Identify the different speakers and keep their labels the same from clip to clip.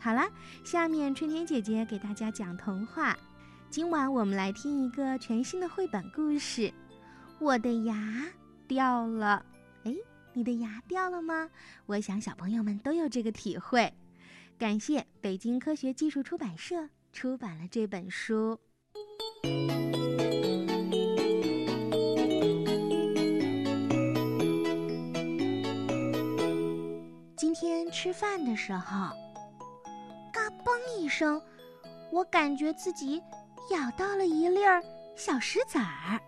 Speaker 1: 好了，下面春天姐姐给大家讲童话。今晚我们来听一个全新的绘本故事，《我的牙掉了》。哎，你的牙掉了吗？我想小朋友们都有这个体会。感谢北京科学技术出版社出版了这本书。今天吃饭的时候。一声，我感觉自己咬到了一粒儿小石子儿。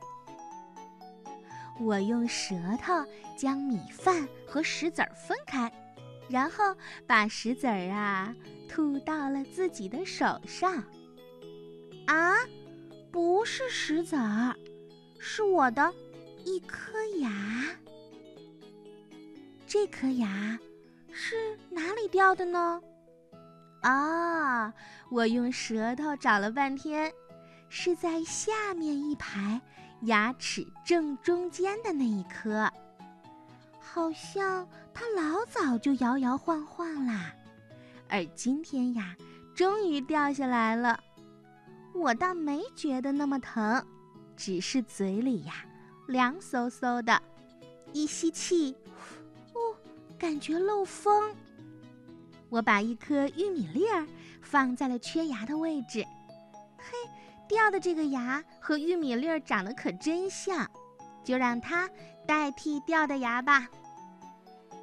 Speaker 1: 我用舌头将米饭和石子儿分开，然后把石子儿啊吐到了自己的手上。啊，不是石子儿，是我的一颗牙。这颗牙是哪里掉的呢？啊！我用舌头找了半天，是在下面一排牙齿正中间的那一颗。好像它老早就摇摇晃晃啦，而今天呀，终于掉下来了。我倒没觉得那么疼，只是嘴里呀凉飕飕的，一吸气，哦，感觉漏风。我把一颗玉米粒儿放在了缺牙的位置，嘿，掉的这个牙和玉米粒儿长得可真像，就让它代替掉的牙吧。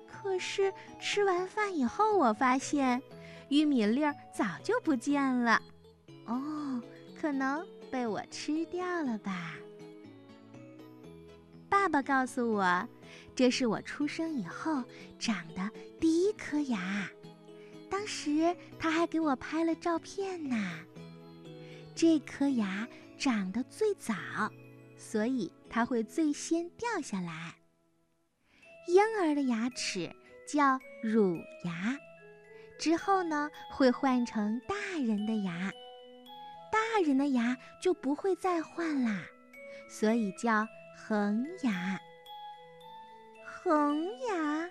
Speaker 1: 可是吃完饭以后，我发现玉米粒儿早就不见了，哦，可能被我吃掉了吧。爸爸告诉我，这是我出生以后长的第一颗牙。当时他还给我拍了照片呢。这颗牙长得最早，所以它会最先掉下来。婴儿的牙齿叫乳牙，之后呢会换成大人的牙，大人的牙就不会再换啦，所以叫恒牙。恒牙，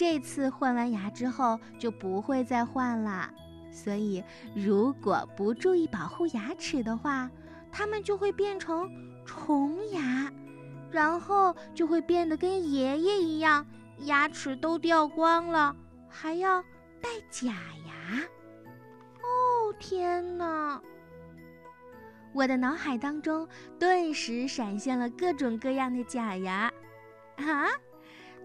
Speaker 1: 这次换完牙之后就不会再换了，所以如果不注意保护牙齿的话，它们就会变成虫牙，然后就会变得跟爷爷一样，牙齿都掉光了，还要戴假牙。哦天哪！我的脑海当中顿时闪现了各种各样的假牙，啊，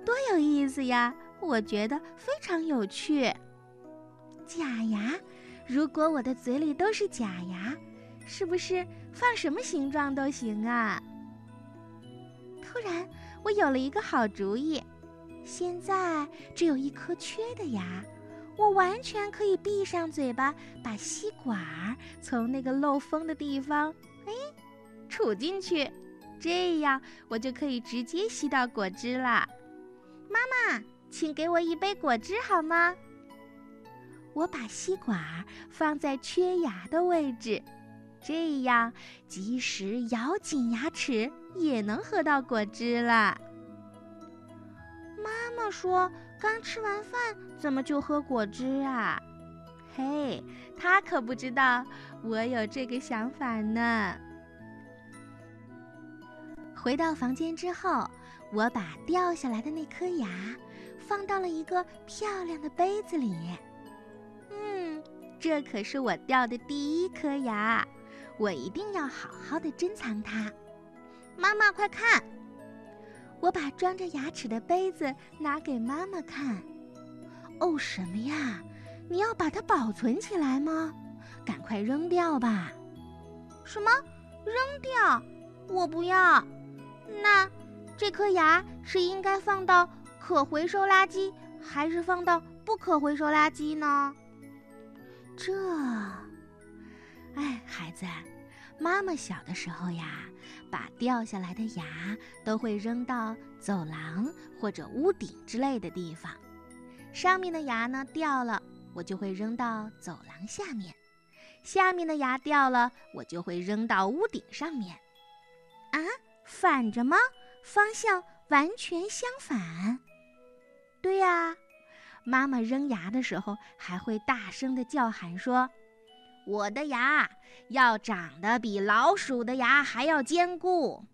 Speaker 1: 多有意思呀！我觉得非常有趣。假牙，如果我的嘴里都是假牙，是不是放什么形状都行啊？突然，我有了一个好主意。现在只有一颗缺的牙，我完全可以闭上嘴巴，把吸管从那个漏风的地方，哎，杵进去，这样我就可以直接吸到果汁啦。妈妈。请给我一杯果汁好吗？我把吸管放在缺牙的位置，这样即使咬紧牙齿也能喝到果汁了。妈妈说：“刚吃完饭怎么就喝果汁啊？”嘿，她可不知道我有这个想法呢。回到房间之后，我把掉下来的那颗牙。放到了一个漂亮的杯子里。嗯，这可是我掉的第一颗牙，我一定要好好的珍藏它。妈妈，快看！我把装着牙齿的杯子拿给妈妈看。哦，什么呀？你要把它保存起来吗？赶快扔掉吧！什么？扔掉？我不要。那这颗牙是应该放到？可回收垃圾还是放到不可回收垃圾呢？这，哎，孩子，妈妈小的时候呀，把掉下来的牙都会扔到走廊或者屋顶之类的地方。上面的牙呢掉了，我就会扔到走廊下面；下面的牙掉了，我就会扔到屋顶上面。啊，反着吗？方向完全相反。对呀，妈妈扔牙的时候还会大声的叫喊说：“我的牙要长得比老鼠的牙还要坚固。”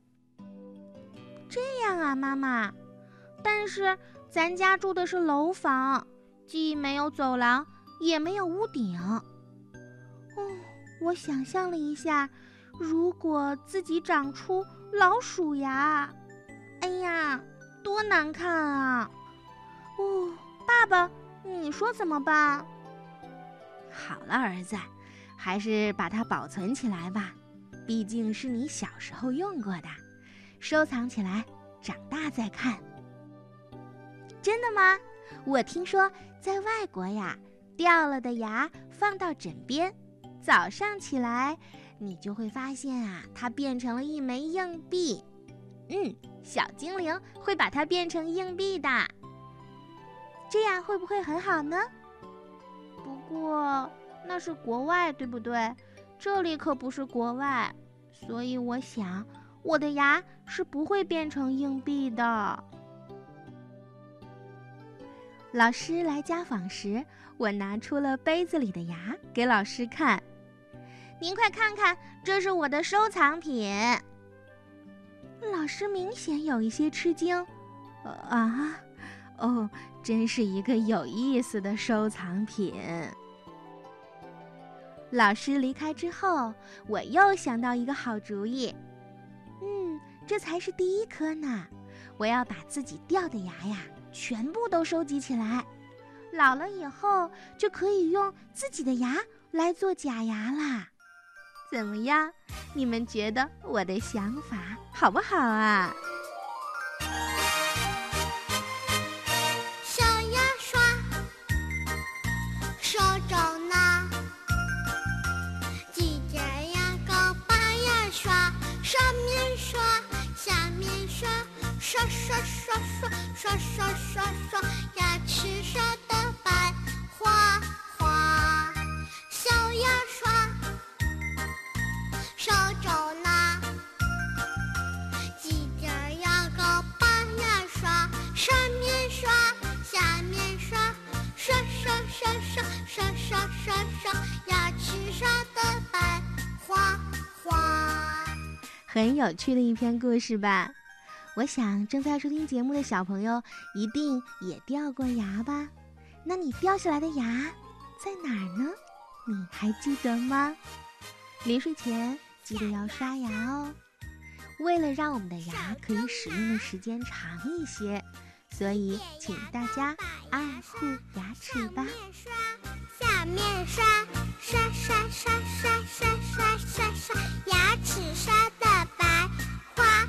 Speaker 1: 这样啊，妈妈。但是咱家住的是楼房，既没有走廊，也没有屋顶。哦，我想象了一下，如果自己长出老鼠牙，哎呀，多难看啊！哦，爸爸，你说怎么办？好了，儿子，还是把它保存起来吧，毕竟是你小时候用过的，收藏起来，长大再看。真的吗？我听说在外国呀，掉了的牙放到枕边，早上起来，你就会发现啊，它变成了一枚硬币。嗯，小精灵会把它变成硬币的。这样会不会很好呢？不过那是国外，对不对？这里可不是国外，所以我想我的牙是不会变成硬币的。老师来家访时，我拿出了杯子里的牙给老师看。您快看看，这是我的收藏品。老师明显有一些吃惊。啊，哦，真是一个有意思的收藏品。老师离开之后，我又想到一个好主意。嗯，这才是第一颗呢。我要把自己掉的牙呀。全部都收集起来，老了以后就可以用自己的牙来做假牙啦。怎么样？你们觉得我的想法好不好啊？
Speaker 2: 刷刷刷刷。刷刷刷，牙齿刷得白花花。小牙刷，手中拿，挤点牙膏把牙刷，上面刷，下面刷，刷刷刷刷刷刷刷刷，牙齿刷得白花花。
Speaker 1: 很有趣的一篇故事吧。我想正在收听节目的小朋友一定也掉过牙吧？那你掉下来的牙在哪儿呢？你还记得吗？临睡前记得要刷牙哦。为了让我们的牙可以使用的时间长一些所以请大家爱护牙齿吧。
Speaker 2: 上面刷下面刷刷刷刷刷刷刷刷刷牙齿刷的白花